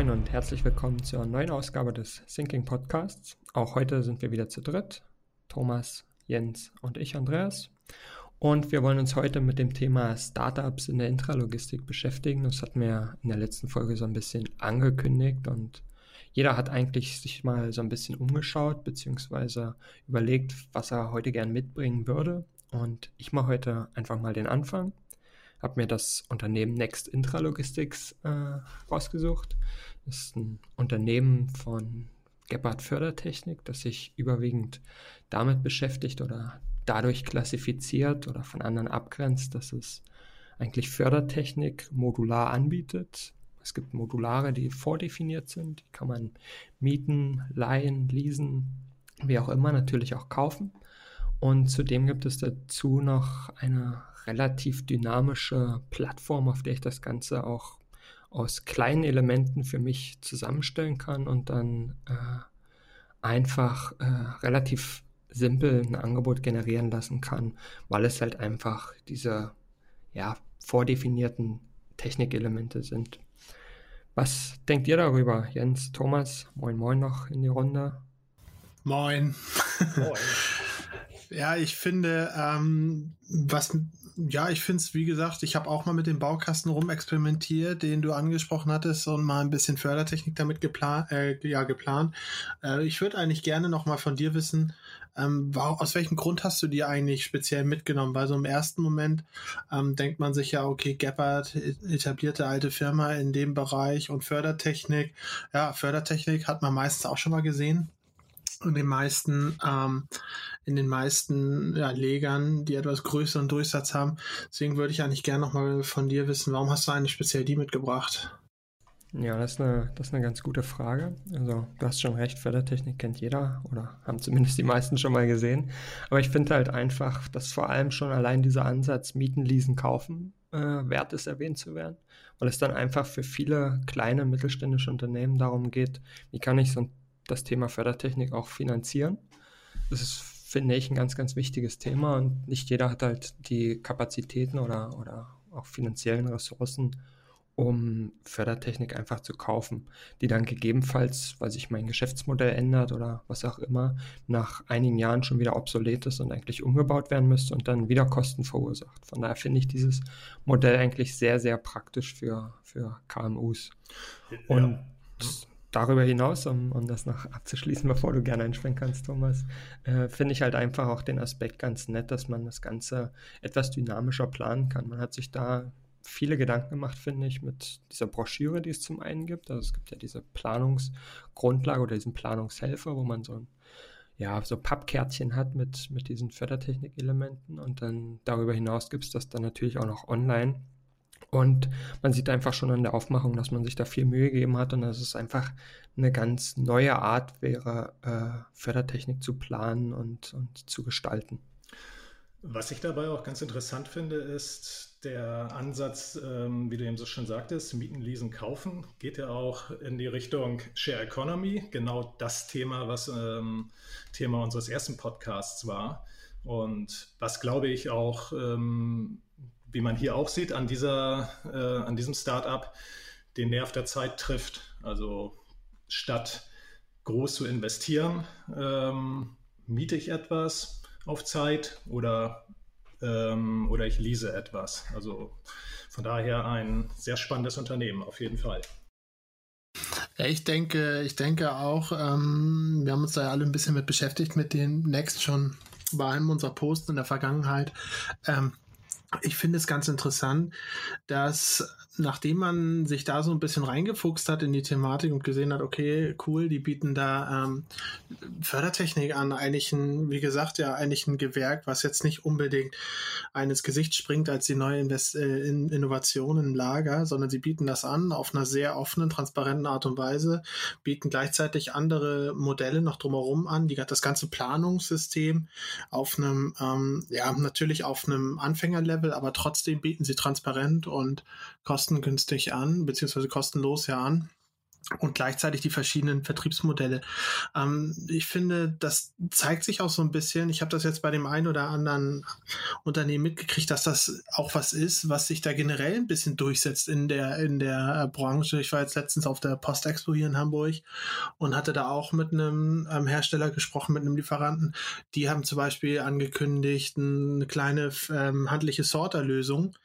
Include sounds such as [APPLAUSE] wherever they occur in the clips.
moin und herzlich willkommen zur neuen Ausgabe des Thinking Podcasts. Auch heute sind wir wieder zu dritt. Thomas, Jens und ich, Andreas. Und wir wollen uns heute mit dem Thema Startups in der Intralogistik beschäftigen. Das hatten wir in der letzten Folge so ein bisschen angekündigt und jeder hat eigentlich sich mal so ein bisschen umgeschaut, beziehungsweise überlegt, was er heute gern mitbringen würde. Und ich mache heute einfach mal den Anfang. Habe mir das Unternehmen Next Intralogistics äh, rausgesucht. Das ist ein Unternehmen von Gebhardt Fördertechnik, das sich überwiegend damit beschäftigt oder dadurch klassifiziert oder von anderen abgrenzt, dass es eigentlich Fördertechnik modular anbietet. Es gibt Modulare, die vordefiniert sind, die kann man mieten, leihen, leasen, wie auch immer, natürlich auch kaufen. Und zudem gibt es dazu noch eine relativ dynamische Plattform, auf der ich das Ganze auch aus kleinen Elementen für mich zusammenstellen kann und dann äh, einfach äh, relativ simpel ein Angebot generieren lassen kann, weil es halt einfach diese ja, vordefinierten Technikelemente sind. Was denkt ihr darüber, Jens, Thomas? Moin, moin noch in die Runde. Moin. moin. [LAUGHS] ja, ich finde, ähm, was ja, ich finde es, wie gesagt, ich habe auch mal mit dem Baukasten rumexperimentiert, den du angesprochen hattest und mal ein bisschen Fördertechnik damit geplant. Äh, ja, geplant. Äh, ich würde eigentlich gerne noch mal von dir wissen, ähm, aus welchem Grund hast du dir eigentlich speziell mitgenommen? Weil so im ersten Moment ähm, denkt man sich ja, okay, Gepard, etablierte alte Firma in dem Bereich und Fördertechnik. Ja, Fördertechnik hat man meistens auch schon mal gesehen in den meisten, ähm, in den meisten ja, Legern, die etwas größeren Durchsatz haben. Deswegen würde ich eigentlich gerne nochmal von dir wissen, warum hast du eigentlich speziell die mitgebracht? Ja, das ist, eine, das ist eine ganz gute Frage. Also, du hast schon recht, Fördertechnik kennt jeder oder haben zumindest die meisten schon mal gesehen. Aber ich finde halt einfach, dass vor allem schon allein dieser Ansatz Mieten, Leasen, Kaufen äh, wert ist, erwähnt zu werden. Weil es dann einfach für viele kleine mittelständische Unternehmen darum geht, wie kann ich so ein das Thema Fördertechnik auch finanzieren. Das ist, finde ich, ein ganz, ganz wichtiges Thema und nicht jeder hat halt die Kapazitäten oder, oder auch finanziellen Ressourcen, um Fördertechnik einfach zu kaufen, die dann gegebenenfalls, weil sich mein Geschäftsmodell ändert oder was auch immer, nach einigen Jahren schon wieder obsolet ist und eigentlich umgebaut werden müsste und dann wieder Kosten verursacht. Von daher finde ich dieses Modell eigentlich sehr, sehr praktisch für, für KMUs. Und ja darüber hinaus, um, um das noch abzuschließen, [LAUGHS] bevor du gerne einspringen kannst, Thomas, äh, finde ich halt einfach auch den Aspekt ganz nett, dass man das Ganze etwas dynamischer planen kann. Man hat sich da viele Gedanken gemacht, finde ich, mit dieser Broschüre, die es zum einen gibt. Also es gibt ja diese Planungsgrundlage oder diesen Planungshelfer, wo man so ein ja, so Pappkärtchen hat mit, mit diesen Fördertechnik-Elementen und dann darüber hinaus gibt es das dann natürlich auch noch online und man sieht einfach schon an der Aufmachung, dass man sich da viel Mühe gegeben hat und dass es einfach eine ganz neue Art wäre, äh, Fördertechnik zu planen und, und zu gestalten. Was ich dabei auch ganz interessant finde, ist der Ansatz, ähm, wie du eben so schon sagtest, Mieten, Leasen, Kaufen, geht ja auch in die Richtung Share Economy, genau das Thema, was ähm, Thema unseres ersten Podcasts war. Und was glaube ich auch ähm, wie man hier auch sieht, an, dieser, äh, an diesem Startup den Nerv der Zeit trifft. Also statt groß zu investieren, ähm, miete ich etwas auf Zeit oder, ähm, oder ich lease etwas. Also von daher ein sehr spannendes Unternehmen, auf jeden Fall. Ich denke, ich denke auch, ähm, wir haben uns da ja alle ein bisschen mit beschäftigt mit dem Next schon bei einem unserer Posts in der Vergangenheit. Ähm, ich finde es ganz interessant, dass nachdem man sich da so ein bisschen reingefuchst hat in die Thematik und gesehen hat, okay, cool, die bieten da ähm, Fördertechnik an, eigentlich ein, wie gesagt, ja, eigentlich ein Gewerk, was jetzt nicht unbedingt eines Gesicht springt als die neue Invest äh, in Innovation im Lager, sondern sie bieten das an auf einer sehr offenen, transparenten Art und Weise, bieten gleichzeitig andere Modelle noch drumherum an, die das ganze Planungssystem auf einem, ähm, ja, natürlich auf einem Anfängerlevel, aber trotzdem bieten sie transparent und kosten kostengünstig an, beziehungsweise kostenlos ja an. Und gleichzeitig die verschiedenen Vertriebsmodelle. Ähm, ich finde, das zeigt sich auch so ein bisschen. Ich habe das jetzt bei dem einen oder anderen Unternehmen mitgekriegt, dass das auch was ist, was sich da generell ein bisschen durchsetzt in der in der Branche. Ich war jetzt letztens auf der Postexpo hier in Hamburg und hatte da auch mit einem ähm, Hersteller gesprochen, mit einem Lieferanten. Die haben zum Beispiel angekündigt, eine kleine ähm, handliche Sorterlösung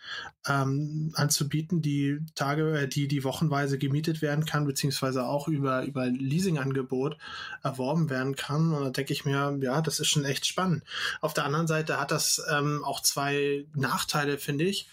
ähm, anzubieten, die Tage, äh, die die wochenweise gemietet werden kann, beziehungsweise beziehungsweise auch über, über Leasingangebot erworben werden kann. Und da denke ich mir, ja, das ist schon echt spannend. Auf der anderen Seite hat das ähm, auch zwei Nachteile, finde ich.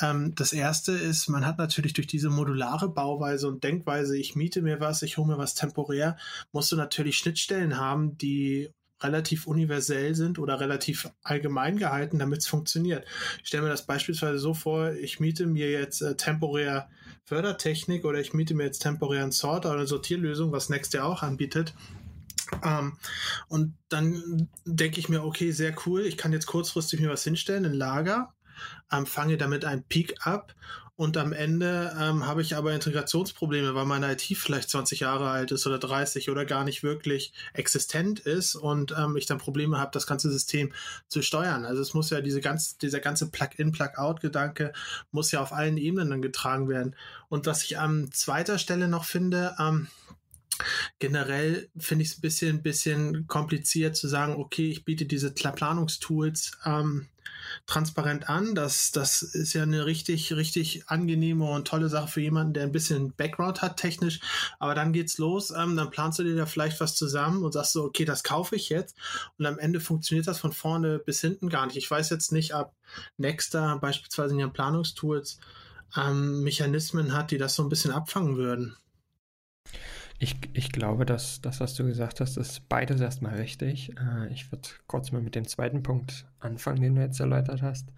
Ähm, das erste ist, man hat natürlich durch diese modulare Bauweise und Denkweise, ich miete mir was, ich hole mir was temporär, musst du natürlich Schnittstellen haben, die relativ universell sind oder relativ allgemein gehalten, damit es funktioniert. Ich stelle mir das beispielsweise so vor, ich miete mir jetzt äh, temporär Fördertechnik oder ich miete mir jetzt temporär einen Sorter oder eine Sortierlösung, was Next ja auch anbietet. Ähm, und dann denke ich mir, okay, sehr cool, ich kann jetzt kurzfristig mir was hinstellen, ein Lager, ähm, fange damit ein Peak ab und am Ende ähm, habe ich aber Integrationsprobleme, weil meine IT vielleicht 20 Jahre alt ist oder 30 oder gar nicht wirklich existent ist und ähm, ich dann Probleme habe, das ganze System zu steuern. Also es muss ja diese ganz, dieser ganze Plug-in, Plug-out-Gedanke muss ja auf allen Ebenen dann getragen werden. Und was ich an zweiter Stelle noch finde, ähm, Generell finde ich es ein bisschen, bisschen kompliziert zu sagen, okay, ich biete diese Planungstools ähm, transparent an. Das, das ist ja eine richtig, richtig angenehme und tolle Sache für jemanden, der ein bisschen Background hat technisch. Aber dann geht's los, ähm, dann planst du dir da vielleicht was zusammen und sagst so, okay, das kaufe ich jetzt. Und am Ende funktioniert das von vorne bis hinten gar nicht. Ich weiß jetzt nicht, ob Nexter beispielsweise in ihren Planungstools ähm, Mechanismen hat, die das so ein bisschen abfangen würden. Ich, ich glaube, dass das, was du gesagt hast, ist beides erstmal richtig. Äh, ich würde kurz mal mit dem zweiten Punkt anfangen, den du jetzt erläutert hast.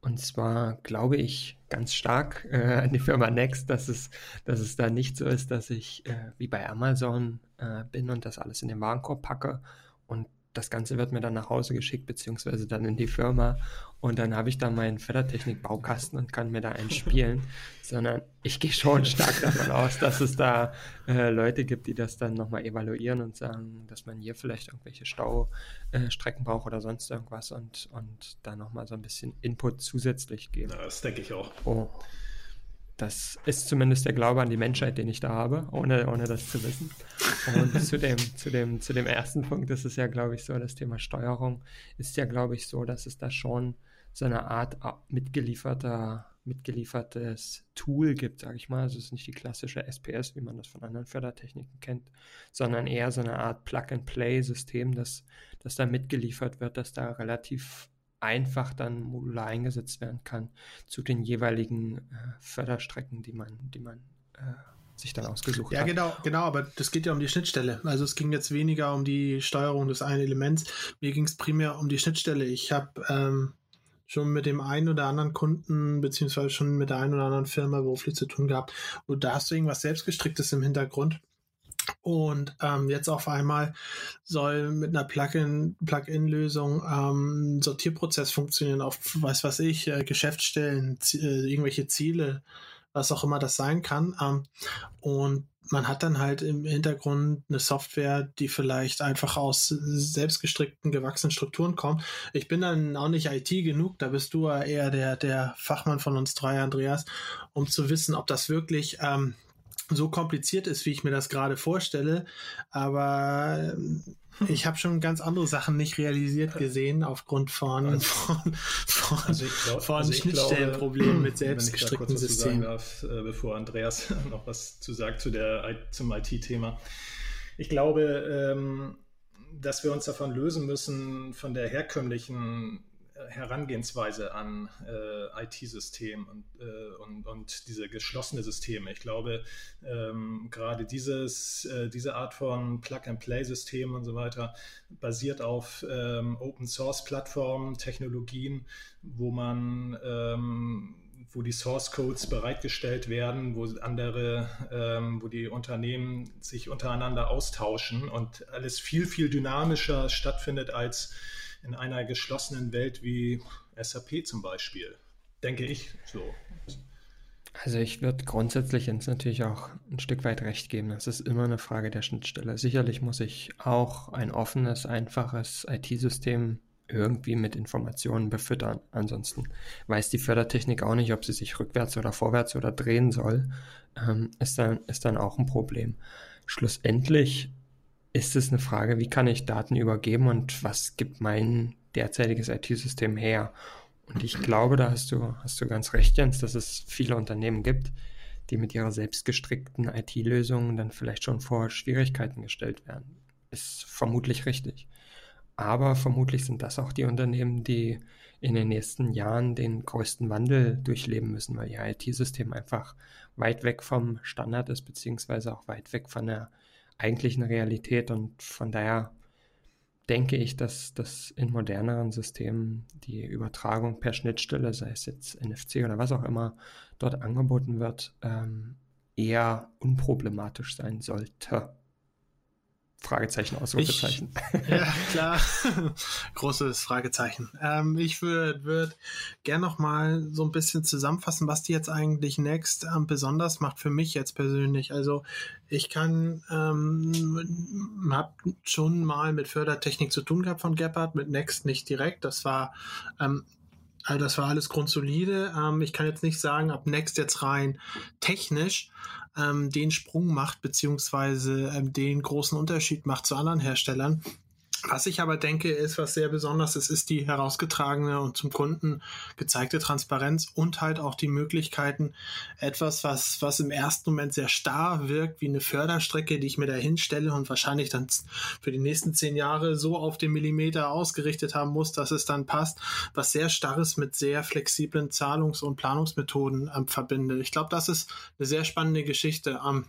Und zwar glaube ich ganz stark äh, an die Firma Next, dass es, dass es da nicht so ist, dass ich äh, wie bei Amazon äh, bin und das alles in den Warenkorb packe und das Ganze wird mir dann nach Hause geschickt, beziehungsweise dann in die Firma. Und dann habe ich da meinen Fördertechnik-Baukasten und kann mir da einen spielen. [LAUGHS] Sondern ich gehe schon stark davon aus, dass es da äh, Leute gibt, die das dann nochmal evaluieren und sagen, dass man hier vielleicht irgendwelche Staustrecken äh, braucht oder sonst irgendwas und, und da nochmal so ein bisschen Input zusätzlich geben. Ja, das denke ich auch. Oh. Das ist zumindest der Glaube an die Menschheit, den ich da habe, ohne, ohne das zu wissen. Und [LAUGHS] zu dem, zu, dem, zu dem ersten Punkt ist es ja, glaube ich, so, das Thema Steuerung ist ja, glaube ich, so, dass es da schon so eine Art mitgelieferter, mitgeliefertes Tool gibt, sage ich mal. Also es ist nicht die klassische SPS, wie man das von anderen Fördertechniken kennt, sondern eher so eine Art Plug-and-Play-System, das, das da mitgeliefert wird, das da relativ einfach dann modular eingesetzt werden kann zu den jeweiligen äh, Förderstrecken, die man, die man äh, sich dann ausgesucht ja, hat. Ja, genau, genau, aber das geht ja um die Schnittstelle. Also es ging jetzt weniger um die Steuerung des einen Elements. Mir ging es primär um die Schnittstelle. Ich habe ähm, schon mit dem einen oder anderen Kunden, beziehungsweise schon mit der einen oder anderen Firma beruflich zu tun gehabt. Und da hast du irgendwas selbstgestricktes im Hintergrund. Und ähm, jetzt auf einmal soll mit einer Plugin, Plugin-Lösung ähm, Sortierprozess funktionieren auf, weiß was ich, äh, Geschäftsstellen, äh, irgendwelche Ziele, was auch immer das sein kann. Ähm, und man hat dann halt im Hintergrund eine Software, die vielleicht einfach aus selbstgestrickten, gewachsenen Strukturen kommt. Ich bin dann auch nicht IT genug, da bist du ja eher der, der Fachmann von uns drei, Andreas, um zu wissen, ob das wirklich ähm, so kompliziert ist, wie ich mir das gerade vorstelle. Aber ähm, ich habe schon ganz andere Sachen nicht realisiert gesehen aufgrund von, also, von, von, also glaub, von also Schnittstellenproblemen mit selbstgestrickten Systemen. Darf, äh, bevor Andreas [LAUGHS] noch was zu sagt zu der, zum IT-Thema. Ich glaube, ähm, dass wir uns davon lösen müssen, von der herkömmlichen Herangehensweise an äh, IT-System und, äh, und, und, diese geschlossene Systeme. Ich glaube, ähm, gerade dieses, äh, diese Art von Plug-and-Play-System und so weiter basiert auf ähm, Open-Source-Plattformen, Technologien, wo man ähm, wo die Source Codes bereitgestellt werden, wo andere, ähm, wo die Unternehmen sich untereinander austauschen und alles viel, viel dynamischer stattfindet als in einer geschlossenen Welt wie SAP zum Beispiel. Denke ich so. Also ich würde grundsätzlich jetzt natürlich auch ein Stück weit recht geben. Es ist immer eine Frage der Schnittstelle. Sicherlich muss ich auch ein offenes, einfaches IT-System irgendwie mit Informationen befüttern. Ansonsten weiß die Fördertechnik auch nicht, ob sie sich rückwärts oder vorwärts oder drehen soll. Ähm, ist, dann, ist dann auch ein Problem. Schlussendlich ist es eine Frage, wie kann ich Daten übergeben und was gibt mein derzeitiges IT-System her? Und ich glaube, da hast du, hast du ganz recht, Jens, dass es viele Unternehmen gibt, die mit ihrer selbstgestrickten IT-Lösungen dann vielleicht schon vor Schwierigkeiten gestellt werden. Ist vermutlich richtig. Aber vermutlich sind das auch die Unternehmen, die in den nächsten Jahren den größten Wandel durchleben müssen, weil ihr IT-System einfach weit weg vom Standard ist, beziehungsweise auch weit weg von der eigentlichen Realität. Und von daher denke ich, dass, dass in moderneren Systemen die Übertragung per Schnittstelle, sei es jetzt NFC oder was auch immer, dort angeboten wird, ähm, eher unproblematisch sein sollte. Fragezeichen, Ausrufezeichen. Ich, [LAUGHS] ja, klar. [LAUGHS] Großes Fragezeichen. Ähm, ich würde würd gern noch mal so ein bisschen zusammenfassen, was die jetzt eigentlich Next ähm, besonders macht für mich jetzt persönlich. Also ich kann, ähm, habe schon mal mit Fördertechnik zu tun gehabt von Gepard, mit Next nicht direkt. Das war ähm, also das war alles grundsolide. Ähm, ich kann jetzt nicht sagen, ab Next jetzt rein technisch ähm, den Sprung macht, beziehungsweise ähm, den großen Unterschied macht zu anderen Herstellern. Was ich aber denke, ist, was sehr besonders ist, ist die herausgetragene und zum Kunden gezeigte Transparenz und halt auch die Möglichkeiten, etwas, was, was im ersten Moment sehr starr wirkt, wie eine Förderstrecke, die ich mir da hinstelle und wahrscheinlich dann für die nächsten zehn Jahre so auf den Millimeter ausgerichtet haben muss, dass es dann passt, was sehr starres mit sehr flexiblen Zahlungs- und Planungsmethoden ähm, verbindet. Ich glaube, das ist eine sehr spannende Geschichte. Ähm,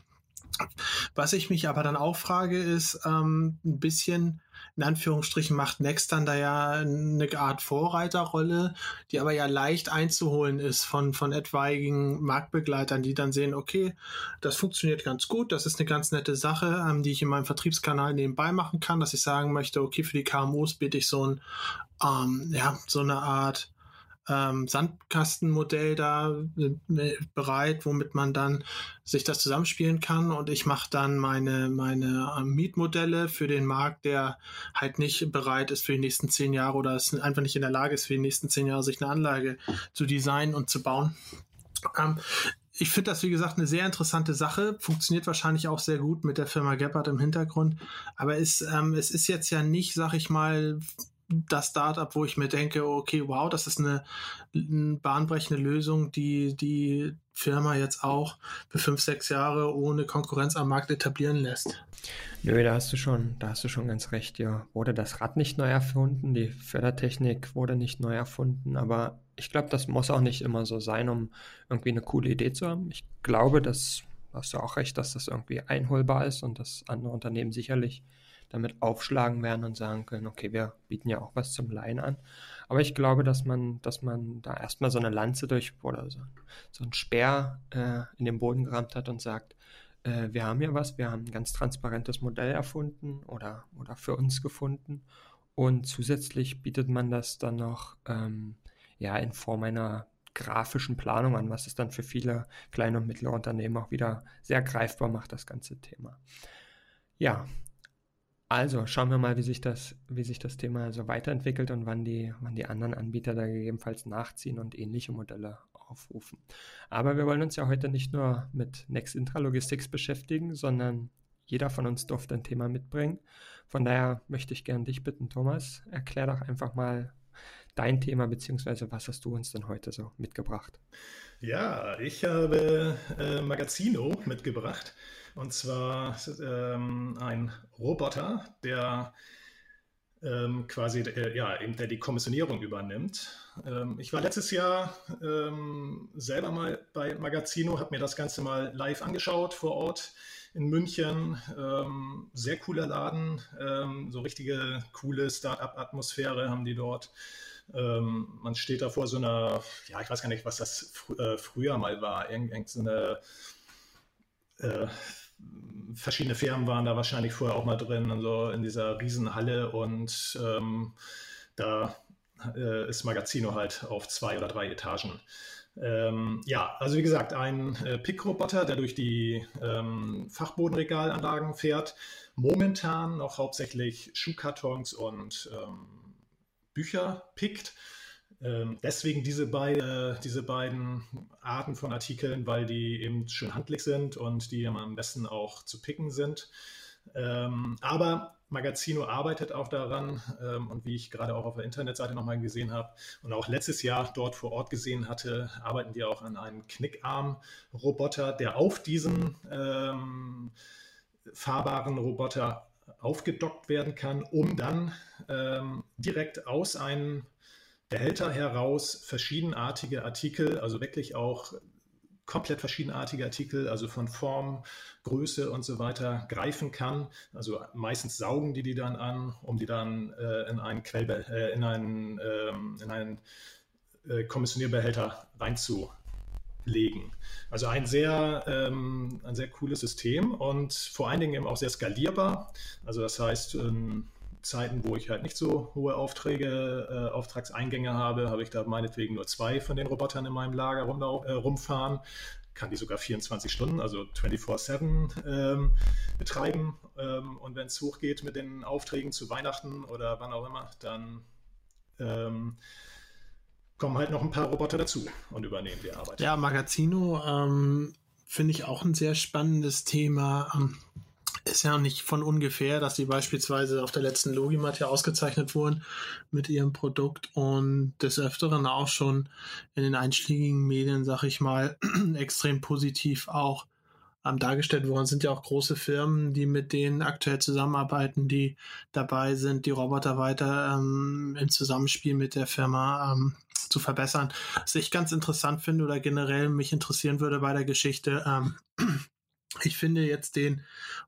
was ich mich aber dann auch frage, ist ähm, ein bisschen, in Anführungsstrichen macht Next dann da ja eine Art Vorreiterrolle, die aber ja leicht einzuholen ist von, von etwaigen Marktbegleitern, die dann sehen, okay, das funktioniert ganz gut, das ist eine ganz nette Sache, ähm, die ich in meinem Vertriebskanal nebenbei machen kann, dass ich sagen möchte, okay, für die KMUs biete ich so ein, ähm, ja, so eine Art ähm, Sandkastenmodell da äh, bereit, womit man dann sich das zusammenspielen kann. Und ich mache dann meine, meine äh, Mietmodelle für den Markt, der halt nicht bereit ist für die nächsten zehn Jahre oder es einfach nicht in der Lage ist, für die nächsten zehn Jahre sich eine Anlage zu designen und zu bauen. Ähm, ich finde das, wie gesagt, eine sehr interessante Sache. Funktioniert wahrscheinlich auch sehr gut mit der Firma Gebhardt im Hintergrund. Aber es, ähm, es ist jetzt ja nicht, sag ich mal, das Startup, wo ich mir denke, okay, wow, das ist eine, eine bahnbrechende Lösung, die die Firma jetzt auch für fünf, sechs Jahre ohne Konkurrenz am Markt etablieren lässt. Nö, da hast du schon, da hast du schon ganz recht, ja. Wurde das Rad nicht neu erfunden, die Fördertechnik wurde nicht neu erfunden, aber ich glaube, das muss auch nicht immer so sein, um irgendwie eine coole Idee zu haben. Ich glaube, dass hast du auch recht, dass das irgendwie einholbar ist und dass andere Unternehmen sicherlich damit aufschlagen werden und sagen können, okay, wir bieten ja auch was zum Leihen an. Aber ich glaube, dass man, dass man da erstmal so eine Lanze durch oder so, so ein Speer äh, in den Boden gerammt hat und sagt, äh, wir haben ja was, wir haben ein ganz transparentes Modell erfunden oder, oder für uns gefunden. Und zusätzlich bietet man das dann noch ähm, ja, in Form einer grafischen Planung an, was es dann für viele kleine und mittlere Unternehmen auch wieder sehr greifbar macht, das ganze Thema. Ja, also schauen wir mal, wie sich das, wie sich das Thema so weiterentwickelt und wann die, wann die anderen Anbieter da gegebenenfalls nachziehen und ähnliche Modelle aufrufen. Aber wir wollen uns ja heute nicht nur mit Next Intra Logistics beschäftigen, sondern jeder von uns durfte ein Thema mitbringen. Von daher möchte ich gerne dich bitten, Thomas, erklär doch einfach mal dein Thema, beziehungsweise was hast du uns denn heute so mitgebracht? Ja, ich habe äh, Magazino mitgebracht. Und zwar ähm, ein Roboter, der ähm, quasi äh, ja, eben der die Kommissionierung übernimmt. Ähm, ich war letztes Jahr ähm, selber mal bei Magazino, habe mir das Ganze mal live angeschaut vor Ort in München. Ähm, sehr cooler Laden, ähm, so richtige coole Start-up-Atmosphäre haben die dort. Ähm, man steht da vor so einer, ja, ich weiß gar nicht, was das fr äh, früher mal war, irgend, so eine äh, verschiedene Firmen waren da wahrscheinlich vorher auch mal drin, also in dieser Riesenhalle und ähm, da äh, ist Magazino halt auf zwei oder drei Etagen. Ähm, ja, also wie gesagt, ein äh, Pick-Roboter, der durch die ähm, Fachbodenregalanlagen fährt, momentan noch hauptsächlich Schuhkartons und ähm, Bücher pickt. Ähm, deswegen diese, beide, diese beiden Arten von Artikeln, weil die eben schön handlich sind und die am besten auch zu picken sind. Ähm, aber Magazino arbeitet auch daran ähm, und wie ich gerade auch auf der Internetseite nochmal gesehen habe und auch letztes Jahr dort vor Ort gesehen hatte, arbeiten die auch an einem Knickarm-Roboter, der auf diesen ähm, fahrbaren Roboter aufgedockt werden kann, um dann ähm, direkt aus einem Behälter heraus verschiedenartige Artikel, also wirklich auch komplett verschiedenartige Artikel, also von Form, Größe und so weiter greifen kann. Also meistens saugen die die dann an, um die dann äh, in einen Quellbe äh, in einen, ähm, in einen äh, Kommissionierbehälter reinzulegen. Also ein sehr, ähm, ein sehr cooles System und vor allen Dingen eben auch sehr skalierbar. Also das heißt, ähm, Zeiten, wo ich halt nicht so hohe Aufträge, äh, Auftragseingänge habe, habe ich da meinetwegen nur zwei von den Robotern in meinem Lager rum, äh, rumfahren. Kann die sogar 24 Stunden, also 24-7 ähm, betreiben. Ähm, und wenn es hochgeht mit den Aufträgen zu Weihnachten oder wann auch immer, dann ähm, kommen halt noch ein paar Roboter dazu und übernehmen die Arbeit. Ja, Magazino ähm, finde ich auch ein sehr spannendes Thema. Ähm, ist ja nicht von ungefähr, dass sie beispielsweise auf der letzten Logimat ja ausgezeichnet wurden mit ihrem Produkt und des Öfteren auch schon in den einschlägigen Medien, sag ich mal, [CLEARS THROAT] extrem positiv auch ähm, dargestellt worden. Sind ja auch große Firmen, die mit denen aktuell zusammenarbeiten, die dabei sind, die Roboter weiter ähm, im Zusammenspiel mit der Firma ähm, zu verbessern. Was ich ganz interessant finde oder generell mich interessieren würde bei der Geschichte, ähm, ich finde jetzt den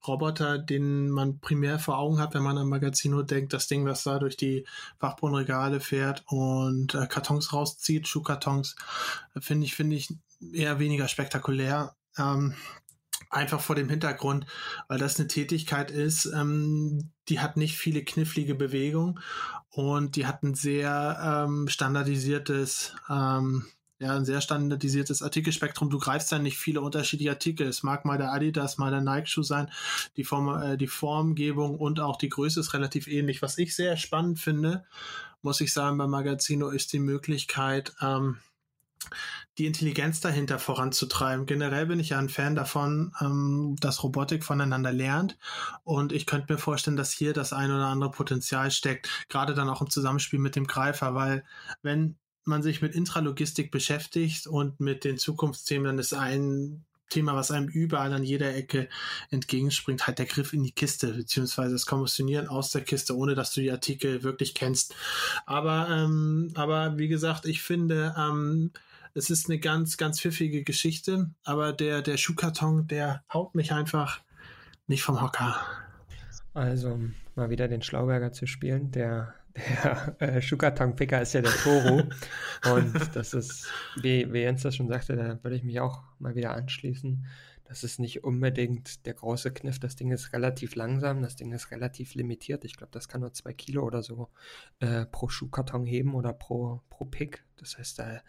Roboter, den man primär vor Augen hat, wenn man an Magazino denkt, das Ding, was da durch die Fachbodenregale fährt und äh, Kartons rauszieht, Schuhkartons, finde ich, finde ich eher weniger spektakulär. Ähm, einfach vor dem Hintergrund, weil das eine Tätigkeit ist, ähm, die hat nicht viele knifflige Bewegungen und die hat ein sehr ähm, standardisiertes ähm, ja, ein sehr standardisiertes Artikelspektrum. Du greifst dann nicht viele unterschiedliche Artikel. Es mag mal der Adidas, mal der Nike-Schuh sein. Die, Form, äh, die Formgebung und auch die Größe ist relativ ähnlich. Was ich sehr spannend finde, muss ich sagen, bei Magazino ist die Möglichkeit, ähm, die Intelligenz dahinter voranzutreiben. Generell bin ich ja ein Fan davon, ähm, dass Robotik voneinander lernt. Und ich könnte mir vorstellen, dass hier das ein oder andere Potenzial steckt, gerade dann auch im Zusammenspiel mit dem Greifer, weil wenn man sich mit Intralogistik beschäftigt und mit den Zukunftsthemen, dann ist ein Thema, was einem überall an jeder Ecke entgegenspringt, halt der Griff in die Kiste, beziehungsweise das Kommissionieren aus der Kiste, ohne dass du die Artikel wirklich kennst. Aber, ähm, aber wie gesagt, ich finde, ähm, es ist eine ganz, ganz pfiffige Geschichte, aber der, der Schuhkarton, der haut mich einfach nicht vom Hocker. Also, mal wieder den Schlauberger zu spielen, der der äh, Schukarton-Picker ist ja der Toro. [LAUGHS] und das ist, wie, wie Jens das schon sagte, da würde ich mich auch mal wieder anschließen. Das ist nicht unbedingt der große Kniff. Das Ding ist relativ langsam, das Ding ist relativ limitiert. Ich glaube, das kann nur zwei Kilo oder so äh, pro Schuhkarton heben oder pro, pro Pick. Das heißt, da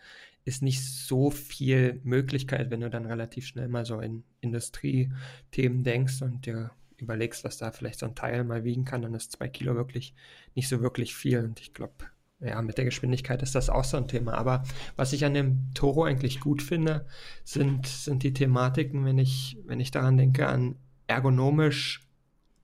ist nicht so viel Möglichkeit, wenn du dann relativ schnell mal so in Industriethemen denkst und dir überlegst, was da vielleicht so ein Teil mal wiegen kann, dann ist zwei Kilo wirklich nicht so wirklich viel. Und ich glaube, ja, mit der Geschwindigkeit ist das auch so ein Thema. Aber was ich an dem Toro eigentlich gut finde, sind, sind die Thematiken, wenn ich, wenn ich daran denke, an ergonomisch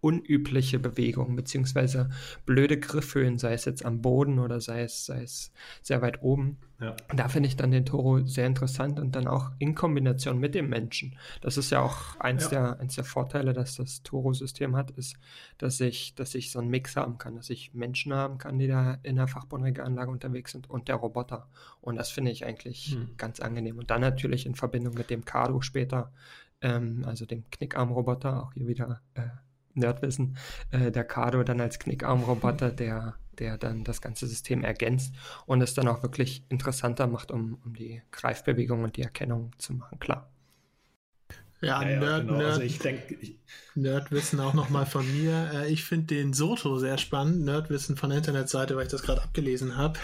unübliche Bewegungen beziehungsweise blöde Griffhöhen, sei es jetzt am Boden oder sei es, sei es sehr weit oben. Ja. Da finde ich dann den Toro sehr interessant und dann auch in Kombination mit dem Menschen. Das ist ja auch eins, ja. Der, eins der Vorteile, dass das Toro-System hat, ist, dass ich, dass ich so einen Mix haben kann, dass ich Menschen haben kann, die da in der Fachbundregelanlage unterwegs sind und der Roboter. Und das finde ich eigentlich hm. ganz angenehm. Und dann natürlich in Verbindung mit dem Cardo später, ähm, also dem Knickarm-Roboter, auch hier wieder äh, Nerdwissen, äh, der Kado dann als Knickarm-Roboter, der, der dann das ganze System ergänzt und es dann auch wirklich interessanter macht, um, um die Greifbewegung und die Erkennung zu machen, klar. Ja, ja, Nerd, genau. Nerd, also ich denke, Nerdwissen auch nochmal von mir. Äh, ich finde den Soto sehr spannend. Nerdwissen von der Internetseite, weil ich das gerade abgelesen habe.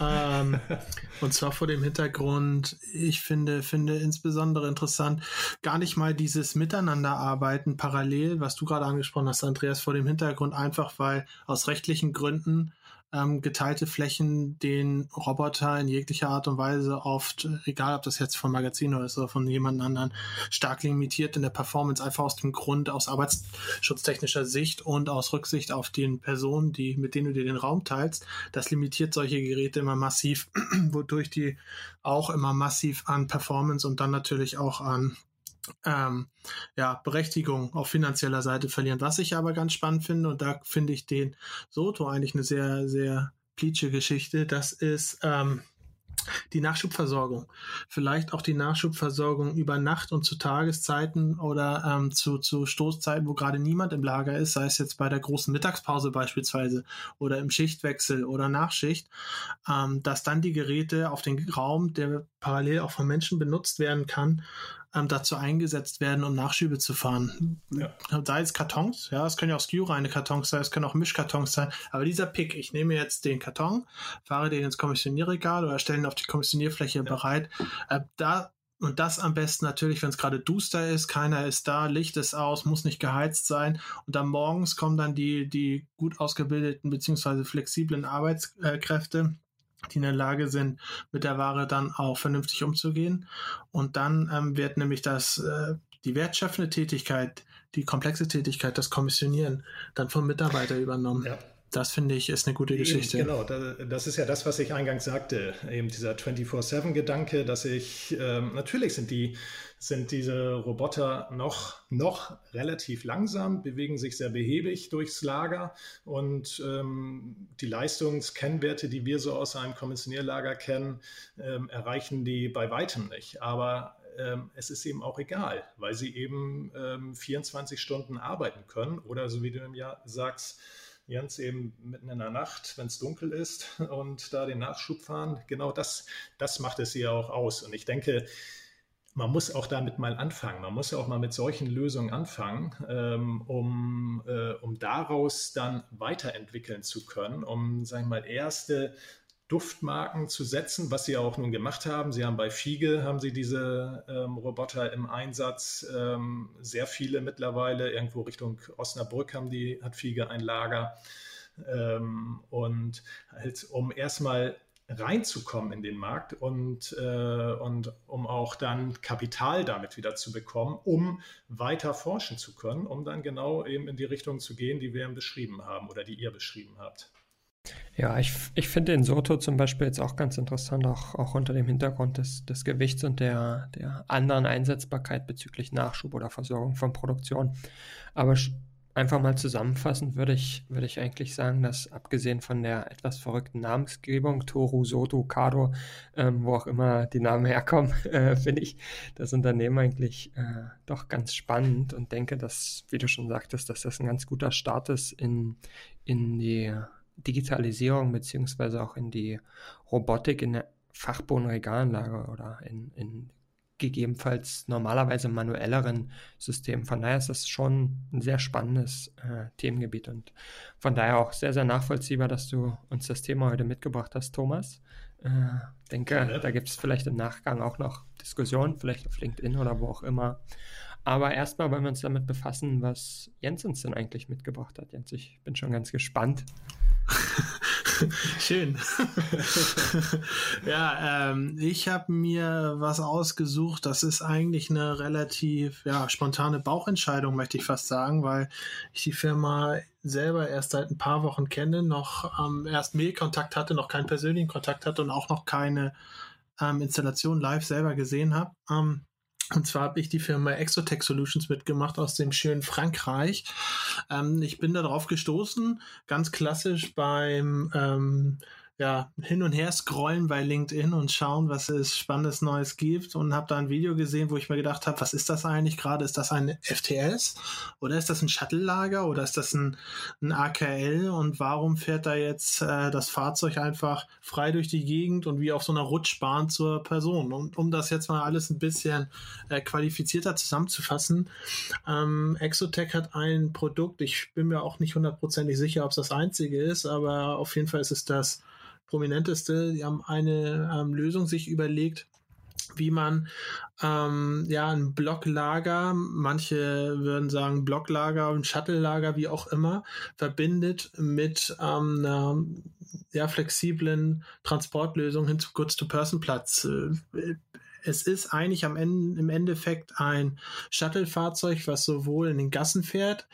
Ähm, [LAUGHS] und zwar vor dem Hintergrund, ich finde, finde insbesondere interessant, gar nicht mal dieses Miteinanderarbeiten parallel, was du gerade angesprochen hast, Andreas, vor dem Hintergrund einfach, weil aus rechtlichen Gründen ähm, geteilte Flächen den Roboter in jeglicher Art und Weise oft, egal ob das jetzt von Magazin oder ist oder von jemand anderen, stark limitiert in der Performance, einfach aus dem Grund, aus arbeitsschutztechnischer Sicht und aus Rücksicht auf den Personen, die, mit denen du dir den Raum teilst. Das limitiert solche Geräte immer massiv, [CLEARS THROAT] wodurch die auch immer massiv an Performance und dann natürlich auch an ähm, ja, Berechtigung auf finanzieller Seite verlieren. Was ich aber ganz spannend finde, und da finde ich den Soto eigentlich eine sehr, sehr pleatsche Geschichte, das ist ähm, die Nachschubversorgung. Vielleicht auch die Nachschubversorgung über Nacht und zu Tageszeiten oder ähm, zu, zu Stoßzeiten, wo gerade niemand im Lager ist, sei es jetzt bei der großen Mittagspause beispielsweise oder im Schichtwechsel oder Nachschicht, ähm, dass dann die Geräte auf den Raum, der parallel auch von Menschen benutzt werden kann, ähm, dazu eingesetzt werden, um Nachschübe zu fahren. Ja. Sei es Kartons, ja, es können ja auch skew-reine Kartons sein, es können auch Mischkartons sein, aber dieser Pick, ich nehme jetzt den Karton, fahre den ins Kommissionierregal oder stelle ihn auf die Kommissionierfläche ja. bereit, äh, da und das am besten natürlich, wenn es gerade duster ist, keiner ist da, Licht ist aus, muss nicht geheizt sein. Und dann morgens kommen dann die, die gut ausgebildeten beziehungsweise flexiblen Arbeitskräfte die in der Lage sind, mit der Ware dann auch vernünftig umzugehen. Und dann ähm, wird nämlich das, äh, die wertschöpfende Tätigkeit, die komplexe Tätigkeit, das Kommissionieren, dann vom Mitarbeiter übernommen. Ja. Das finde ich ist eine gute Geschichte. Eben, genau, das ist ja das, was ich eingangs sagte, eben dieser 24-7-Gedanke, dass ich, ähm, natürlich sind die, sind diese Roboter noch, noch relativ langsam, bewegen sich sehr behäbig durchs Lager und ähm, die Leistungskennwerte, die wir so aus einem Kommissionierlager kennen, ähm, erreichen die bei weitem nicht. Aber ähm, es ist eben auch egal, weil sie eben 24 ähm, Stunden arbeiten können oder so wie du im Jahr sagst, Jens eben mitten in der Nacht, wenn es dunkel ist [LAUGHS] und da den Nachschub fahren. Genau das, das macht es ja auch aus. Und ich denke, man muss auch damit mal anfangen. Man muss ja auch mal mit solchen Lösungen anfangen, ähm, um, äh, um daraus dann weiterentwickeln zu können, um, sagen wir mal, erste Duftmarken zu setzen, was sie auch nun gemacht haben. Sie haben bei Fiege haben sie diese ähm, Roboter im Einsatz, ähm, sehr viele mittlerweile. Irgendwo Richtung Osnabrück haben die hat Fiege ein Lager ähm, und halt um erstmal reinzukommen in den Markt und, äh, und um auch dann Kapital damit wieder zu bekommen, um weiter forschen zu können, um dann genau eben in die Richtung zu gehen, die wir beschrieben haben oder die ihr beschrieben habt. Ja, ich, ich finde den Soto zum Beispiel jetzt auch ganz interessant, auch, auch unter dem Hintergrund des, des Gewichts und der, der anderen Einsetzbarkeit bezüglich Nachschub oder Versorgung von Produktion. Aber einfach mal zusammenfassend würde ich, würde ich eigentlich sagen, dass abgesehen von der etwas verrückten Namensgebung, Toru, Soto, Kado, ähm, wo auch immer die Namen herkommen, [LAUGHS] äh, finde ich das Unternehmen eigentlich äh, doch ganz spannend und denke, dass, wie du schon sagtest, dass das ein ganz guter Start ist in, in die Digitalisierung beziehungsweise auch in die Robotik in der Fachbodenregalanlage oder in, in gegebenenfalls normalerweise manuelleren Systemen. Von daher ist das schon ein sehr spannendes äh, Themengebiet und von daher auch sehr, sehr nachvollziehbar, dass du uns das Thema heute mitgebracht hast, Thomas. Äh, denke, ja, da gibt es vielleicht im Nachgang auch noch Diskussionen, vielleicht auf LinkedIn oder wo auch immer. Aber erstmal wollen wir uns damit befassen, was Jens uns denn eigentlich mitgebracht hat. Jens, ich bin schon ganz gespannt. [LAUGHS] Schön. [LAUGHS] ja, ähm, ich habe mir was ausgesucht. Das ist eigentlich eine relativ ja, spontane Bauchentscheidung, möchte ich fast sagen, weil ich die Firma selber erst seit ein paar Wochen kenne, noch ähm, erst Mailkontakt hatte, noch keinen persönlichen Kontakt hatte und auch noch keine ähm, Installation live selber gesehen habe. Ähm, und zwar habe ich die Firma Exotech Solutions mitgemacht aus dem schönen Frankreich. Ähm, ich bin darauf gestoßen, ganz klassisch beim ähm, ja, hin und her scrollen bei LinkedIn und schauen, was es Spannendes Neues gibt und habe da ein Video gesehen, wo ich mir gedacht habe, was ist das eigentlich gerade? Ist das ein FTS oder ist das ein Shuttle-Lager oder ist das ein, ein AKL und warum fährt da jetzt äh, das Fahrzeug einfach frei durch die Gegend und wie auf so einer Rutschbahn zur Person? Und um das jetzt mal alles ein bisschen äh, qualifizierter zusammenzufassen, ähm, Exotech hat ein Produkt, ich bin mir auch nicht hundertprozentig sicher, ob es das einzige ist, aber auf jeden Fall ist es das prominenteste. Die haben eine ähm, Lösung sich überlegt, wie man ähm, ja ein Blocklager, manche würden sagen Blocklager und Shuttle-Lager, wie auch immer, verbindet mit ähm, einer ja, flexiblen Transportlösung hin zu Goods-to-Person-Platz. Äh, es ist eigentlich am Ende, im Endeffekt ein Shuttle-Fahrzeug, was sowohl in den Gassen fährt,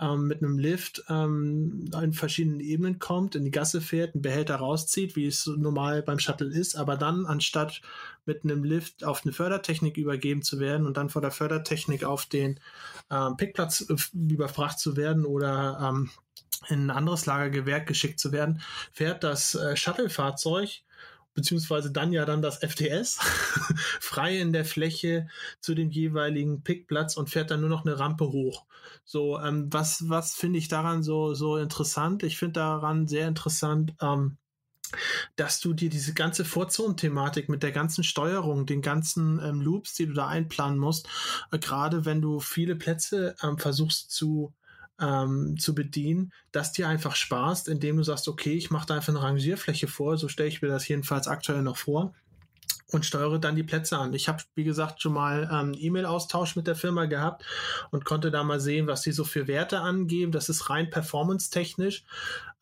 ähm, mit einem Lift ähm, in verschiedenen Ebenen kommt, in die Gasse fährt, einen Behälter rauszieht, wie es normal beim Shuttle ist, aber dann anstatt mit einem Lift auf eine Fördertechnik übergeben zu werden und dann vor der Fördertechnik auf den ähm, Pickplatz äh, überfracht zu werden oder ähm, in ein anderes Lagergewerk geschickt zu werden, fährt das äh, Shuttle-Fahrzeug beziehungsweise dann ja dann das FTS [LAUGHS] frei in der Fläche zu dem jeweiligen Pickplatz und fährt dann nur noch eine Rampe hoch. So, ähm, was, was finde ich daran so, so interessant? Ich finde daran sehr interessant, ähm, dass du dir diese ganze Vorzone-Thematik mit der ganzen Steuerung, den ganzen ähm, Loops, die du da einplanen musst, äh, gerade wenn du viele Plätze ähm, versuchst zu ähm, zu bedienen, dass dir einfach sparst, indem du sagst, okay, ich mache da einfach eine Rangierfläche vor, so stelle ich mir das jedenfalls aktuell noch vor und steuere dann die Plätze an. Ich habe, wie gesagt, schon mal ähm, E-Mail-Austausch mit der Firma gehabt und konnte da mal sehen, was die so für Werte angeben. Das ist rein performance-technisch.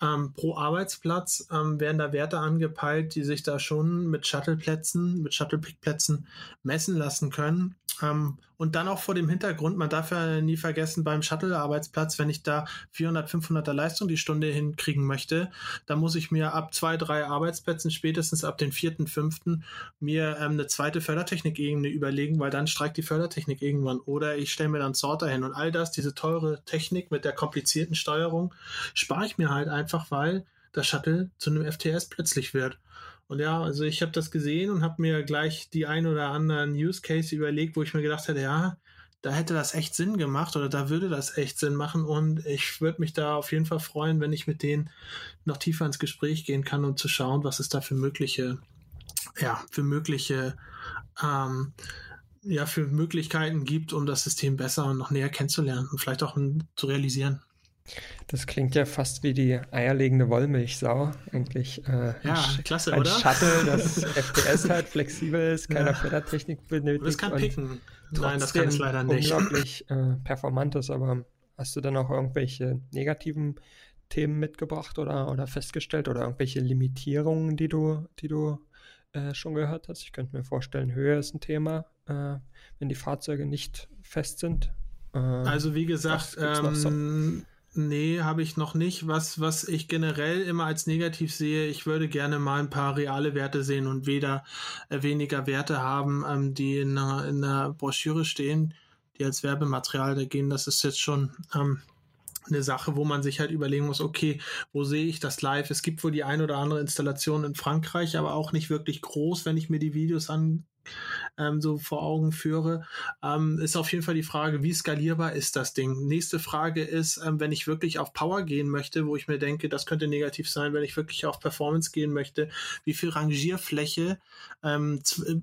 Ähm, pro Arbeitsplatz ähm, werden da Werte angepeilt, die sich da schon mit Shuttle-Plätzen, mit Shuttle-Pick-Plätzen messen lassen können. Ähm, und dann auch vor dem Hintergrund, man darf ja nie vergessen, beim Shuttle-Arbeitsplatz, wenn ich da 400, 500er Leistung die Stunde hinkriegen möchte, dann muss ich mir ab zwei, drei Arbeitsplätzen, spätestens ab den vierten, fünften, mir ähm, eine zweite Fördertechnik-Ebene überlegen, weil dann streikt die Fördertechnik irgendwann. Oder ich stelle mir dann Sorter hin und all das, diese teure Technik mit der komplizierten Steuerung, spare ich mir halt einfach, weil das Shuttle zu einem FTS plötzlich wird. Und ja, also ich habe das gesehen und habe mir gleich die ein oder anderen Use Case überlegt, wo ich mir gedacht hätte, ja, da hätte das echt Sinn gemacht oder da würde das echt Sinn machen und ich würde mich da auf jeden Fall freuen, wenn ich mit denen noch tiefer ins Gespräch gehen kann, um zu schauen, was es da für mögliche, ja, für mögliche, ähm, ja, für Möglichkeiten gibt, um das System besser und noch näher kennenzulernen und vielleicht auch zu realisieren. Das klingt ja fast wie die eierlegende Wollmilchsau. Eigentlich äh, ja, klasse, ein oder? Shuttle, das [LAUGHS] FPS halt flexibel ist, keine ja. Fördertechnik benötigt. Das kann picken. Nein, das kann es leider nicht. Unglaublich [LAUGHS] äh, performant ist, aber hast du dann auch irgendwelche negativen Themen mitgebracht oder, oder festgestellt oder irgendwelche Limitierungen, die du, die du äh, schon gehört hast? Ich könnte mir vorstellen, Höhe ist ein Thema, äh, wenn die Fahrzeuge nicht fest sind. Äh, also wie gesagt, ähm, Nee, habe ich noch nicht. Was, was ich generell immer als negativ sehe, ich würde gerne mal ein paar reale Werte sehen und weder äh, weniger Werte haben, ähm, die in einer, in einer Broschüre stehen, die als Werbematerial da gehen. Das ist jetzt schon ähm, eine Sache, wo man sich halt überlegen muss, okay, wo sehe ich das live? Es gibt wohl die ein oder andere Installation in Frankreich, aber auch nicht wirklich groß, wenn ich mir die Videos an, ähm, so vor Augen führe, ähm, ist auf jeden Fall die Frage, wie skalierbar ist das Ding? Nächste Frage ist, ähm, wenn ich wirklich auf Power gehen möchte, wo ich mir denke, das könnte negativ sein, wenn ich wirklich auf Performance gehen möchte, wie viel Rangierfläche, ähm,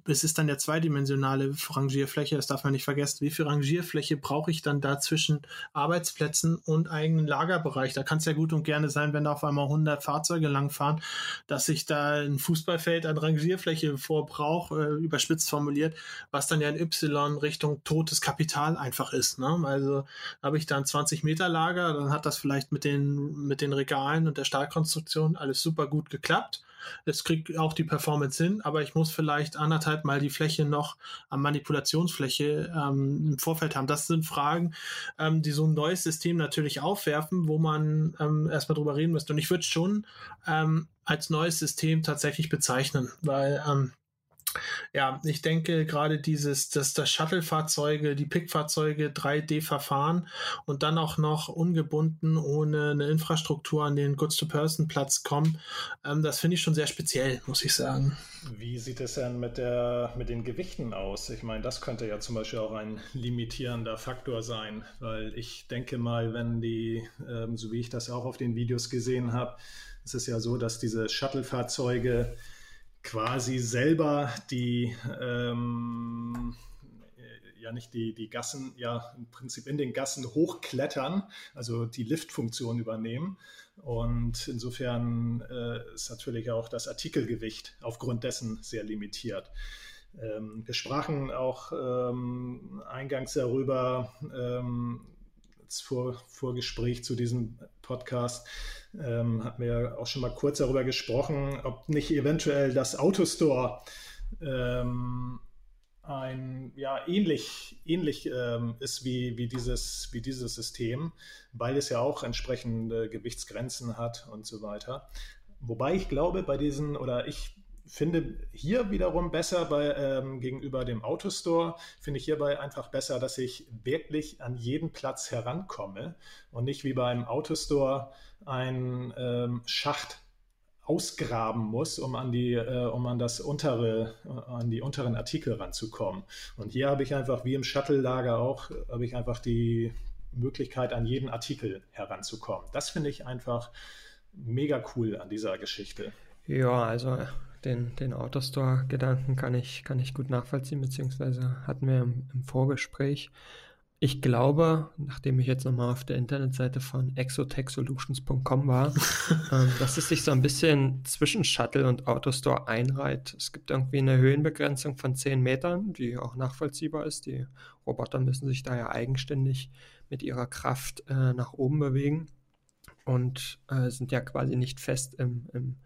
es ist dann der zweidimensionale Rangierfläche, das darf man nicht vergessen, wie viel Rangierfläche brauche ich dann da zwischen Arbeitsplätzen und eigenen Lagerbereich? Da kann es ja gut und gerne sein, wenn da auf einmal 100 Fahrzeuge langfahren, dass ich da ein Fußballfeld an Rangierfläche vorbrauche, äh, überspitzt formuliert, was dann ja in Y Richtung totes Kapital einfach ist. Ne? Also habe ich dann 20 Meter Lager, dann hat das vielleicht mit den, mit den Regalen und der Stahlkonstruktion alles super gut geklappt. Es kriegt auch die Performance hin, aber ich muss vielleicht anderthalb Mal die Fläche noch an Manipulationsfläche ähm, im Vorfeld haben. Das sind Fragen, ähm, die so ein neues System natürlich aufwerfen, wo man ähm, erstmal drüber reden müsste. Und ich würde schon ähm, als neues System tatsächlich bezeichnen, weil ähm, ja, ich denke gerade dieses, dass das Shuttle-Fahrzeuge, die Pick-Fahrzeuge 3D verfahren und dann auch noch ungebunden ohne eine Infrastruktur an den Goods-to-Person-Platz kommen, ähm, das finde ich schon sehr speziell, muss ich sagen. Wie sieht es denn mit, der, mit den Gewichten aus? Ich meine, das könnte ja zum Beispiel auch ein limitierender Faktor sein, weil ich denke mal, wenn die, ähm, so wie ich das auch auf den Videos gesehen habe, es ist ja so, dass diese Shuttle-Fahrzeuge quasi selber die ähm, ja nicht die, die Gassen, ja im Prinzip in den Gassen hochklettern, also die Liftfunktion übernehmen. Und insofern äh, ist natürlich auch das Artikelgewicht aufgrund dessen sehr limitiert. Ähm, wir sprachen auch ähm, eingangs darüber, ähm, vor, Vorgespräch zu diesem Podcast, ähm, hatten wir auch schon mal kurz darüber gesprochen, ob nicht eventuell das Autostore ähm, ein ja ähnlich ähnlich ähm, ist wie, wie dieses wie dieses System, weil es ja auch entsprechende Gewichtsgrenzen hat und so weiter. Wobei ich glaube, bei diesen oder ich finde hier wiederum besser bei, ähm, gegenüber dem Autostore, finde ich hierbei einfach besser, dass ich wirklich an jeden Platz herankomme und nicht wie beim Autostore ein ähm, Schacht ausgraben muss, um an die, äh, um an das untere, äh, an die unteren Artikel ranzukommen. Und hier habe ich einfach, wie im Shuttle-Lager auch, habe ich einfach die Möglichkeit, an jeden Artikel heranzukommen. Das finde ich einfach mega cool an dieser Geschichte. Ja, also den, den Autostore-Gedanken kann ich, kann ich gut nachvollziehen, beziehungsweise hatten wir im, im Vorgespräch. Ich glaube, nachdem ich jetzt nochmal auf der Internetseite von exotechsolutions.com war, [LAUGHS] ähm, dass es sich so ein bisschen zwischen Shuttle und Autostore einreiht. Es gibt irgendwie eine Höhenbegrenzung von 10 Metern, die auch nachvollziehbar ist. Die Roboter müssen sich daher eigenständig mit ihrer Kraft äh, nach oben bewegen und äh, sind ja quasi nicht fest im, im,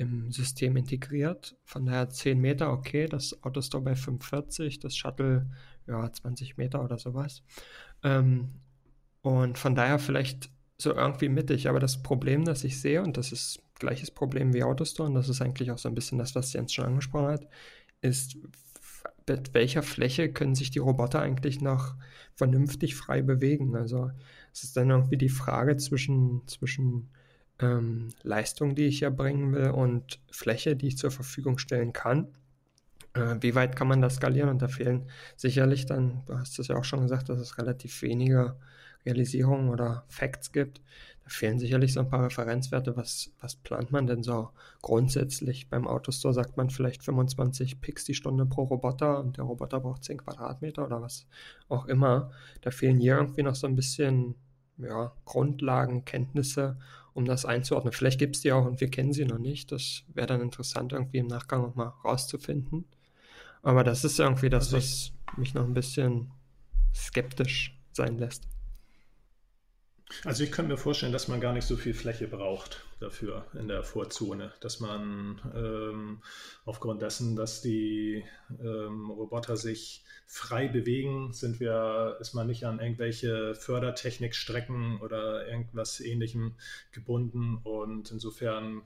im System integriert. Von daher 10 Meter, okay, das Autostore bei 45, das Shuttle ja 20 Meter oder sowas. Ähm, und von daher vielleicht so irgendwie mittig. Aber das Problem, das ich sehe, und das ist gleiches Problem wie Autostore, und das ist eigentlich auch so ein bisschen das, was Jens schon angesprochen hat, ist, mit welcher Fläche können sich die Roboter eigentlich noch vernünftig frei bewegen? Also es ist dann irgendwie die Frage zwischen, zwischen ähm, Leistung, die ich erbringen will und Fläche, die ich zur Verfügung stellen kann. Äh, wie weit kann man das skalieren? Und da fehlen sicherlich dann, du hast es ja auch schon gesagt, dass es relativ wenige Realisierungen oder Facts gibt. Da fehlen sicherlich so ein paar Referenzwerte. Was, was plant man denn so grundsätzlich? Beim Autostore sagt man vielleicht 25 Picks die Stunde pro Roboter und der Roboter braucht 10 Quadratmeter oder was auch immer. Da fehlen hier irgendwie noch so ein bisschen ja, Grundlagen, Kenntnisse, um das einzuordnen. Vielleicht gibt es die auch und wir kennen sie noch nicht. Das wäre dann interessant, irgendwie im Nachgang nochmal rauszufinden. Aber das ist irgendwie das, also was mich noch ein bisschen skeptisch sein lässt. Also ich könnte mir vorstellen, dass man gar nicht so viel Fläche braucht dafür in der Vorzone, dass man ähm, aufgrund dessen, dass die ähm, Roboter sich frei bewegen, sind wir, ist man nicht an irgendwelche Fördertechnikstrecken oder irgendwas ähnlichem gebunden. Und insofern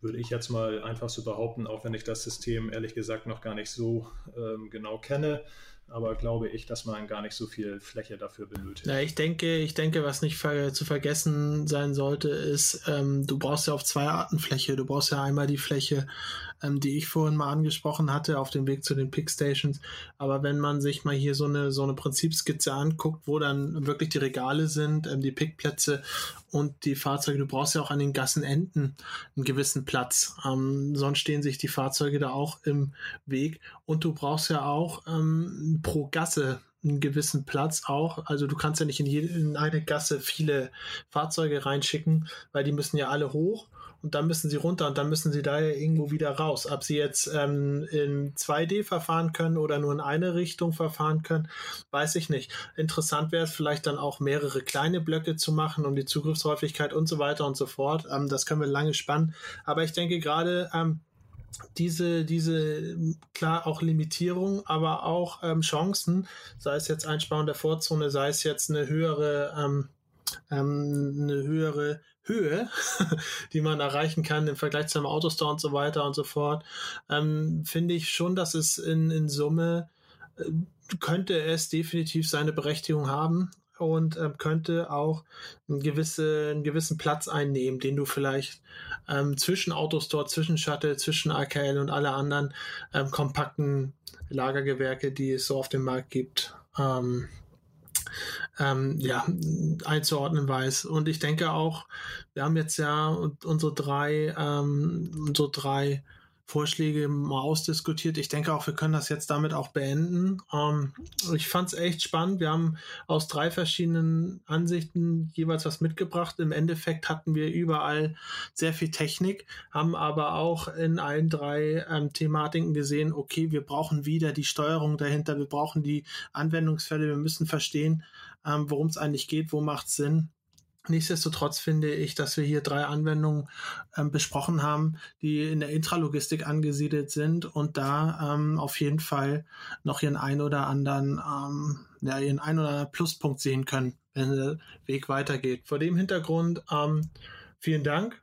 würde ich jetzt mal einfach so behaupten, auch wenn ich das System ehrlich gesagt noch gar nicht so ähm, genau kenne, aber glaube ich, dass man gar nicht so viel Fläche dafür benötigt. Ja, ich denke, ich denke, was nicht ver zu vergessen sein sollte, ist, ähm, du brauchst ja auf zwei Arten Fläche. Du brauchst ja einmal die Fläche, ähm, die ich vorhin mal angesprochen hatte, auf dem Weg zu den Pickstations. Aber wenn man sich mal hier so eine, so eine Prinzipskizze anguckt, wo dann wirklich die Regale sind, ähm, die Pickplätze und die Fahrzeuge, du brauchst ja auch an den Gassenenden einen gewissen Platz. Ähm, sonst stehen sich die Fahrzeuge da auch im Weg. Und du brauchst ja auch ähm, pro Gasse einen gewissen Platz auch. Also du kannst ja nicht in, jede, in eine Gasse viele Fahrzeuge reinschicken, weil die müssen ja alle hoch und dann müssen sie runter und dann müssen sie da ja irgendwo wieder raus. Ob sie jetzt ähm, in 2D verfahren können oder nur in eine Richtung verfahren können, weiß ich nicht. Interessant wäre es vielleicht dann auch mehrere kleine Blöcke zu machen, um die Zugriffshäufigkeit und so weiter und so fort. Ähm, das können wir lange spannen. Aber ich denke gerade, ähm, diese, diese, klar auch Limitierung, aber auch ähm, Chancen, sei es jetzt Einsparung der Vorzone, sei es jetzt eine höhere ähm, ähm, eine höhere Höhe, [LAUGHS] die man erreichen kann im Vergleich zu einem Autostore und so weiter und so fort, ähm, finde ich schon, dass es in, in Summe äh, könnte es definitiv seine Berechtigung haben und ähm, könnte auch einen, gewisse, einen gewissen Platz einnehmen, den du vielleicht ähm, zwischen Autostore, zwischen Shuttle, zwischen AKL und alle anderen ähm, kompakten Lagergewerke, die es so auf dem Markt gibt, ähm, ähm, ja, einzuordnen weiß. Und ich denke auch, wir haben jetzt ja unsere drei, ähm, unsere drei Vorschläge mal ausdiskutiert. Ich denke auch, wir können das jetzt damit auch beenden. Ähm, ich fand es echt spannend. Wir haben aus drei verschiedenen Ansichten jeweils was mitgebracht. Im Endeffekt hatten wir überall sehr viel Technik, haben aber auch in allen drei ähm, Thematiken gesehen, okay, wir brauchen wieder die Steuerung dahinter, wir brauchen die Anwendungsfälle, wir müssen verstehen, ähm, worum es eigentlich geht, wo macht es Sinn. Nichtsdestotrotz finde ich, dass wir hier drei Anwendungen ähm, besprochen haben, die in der Intralogistik angesiedelt sind und da ähm, auf jeden Fall noch ihren ein oder anderen, ähm, ja, ihren ein oder anderen Pluspunkt sehen können, wenn der Weg weitergeht. Vor dem Hintergrund ähm, vielen Dank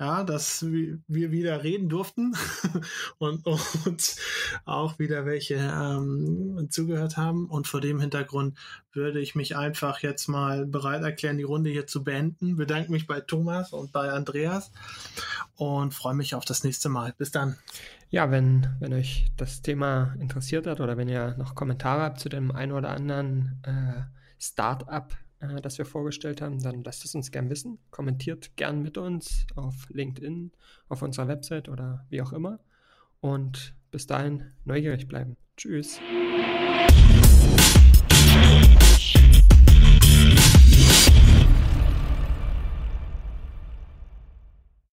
ja, dass wir wieder reden durften [LAUGHS] und, und auch wieder welche ähm, zugehört haben. Und vor dem Hintergrund würde ich mich einfach jetzt mal bereit erklären, die Runde hier zu beenden. Bedanke mich bei Thomas und bei Andreas und freue mich auf das nächste Mal. Bis dann. Ja, wenn, wenn euch das Thema interessiert hat oder wenn ihr noch Kommentare habt zu dem einen oder anderen äh, Startup, äh, das wir vorgestellt haben, dann lasst es uns gern wissen. Kommentiert gern mit uns auf LinkedIn, auf unserer Website oder wie auch immer. Und bis dahin neugierig bleiben. Tschüss.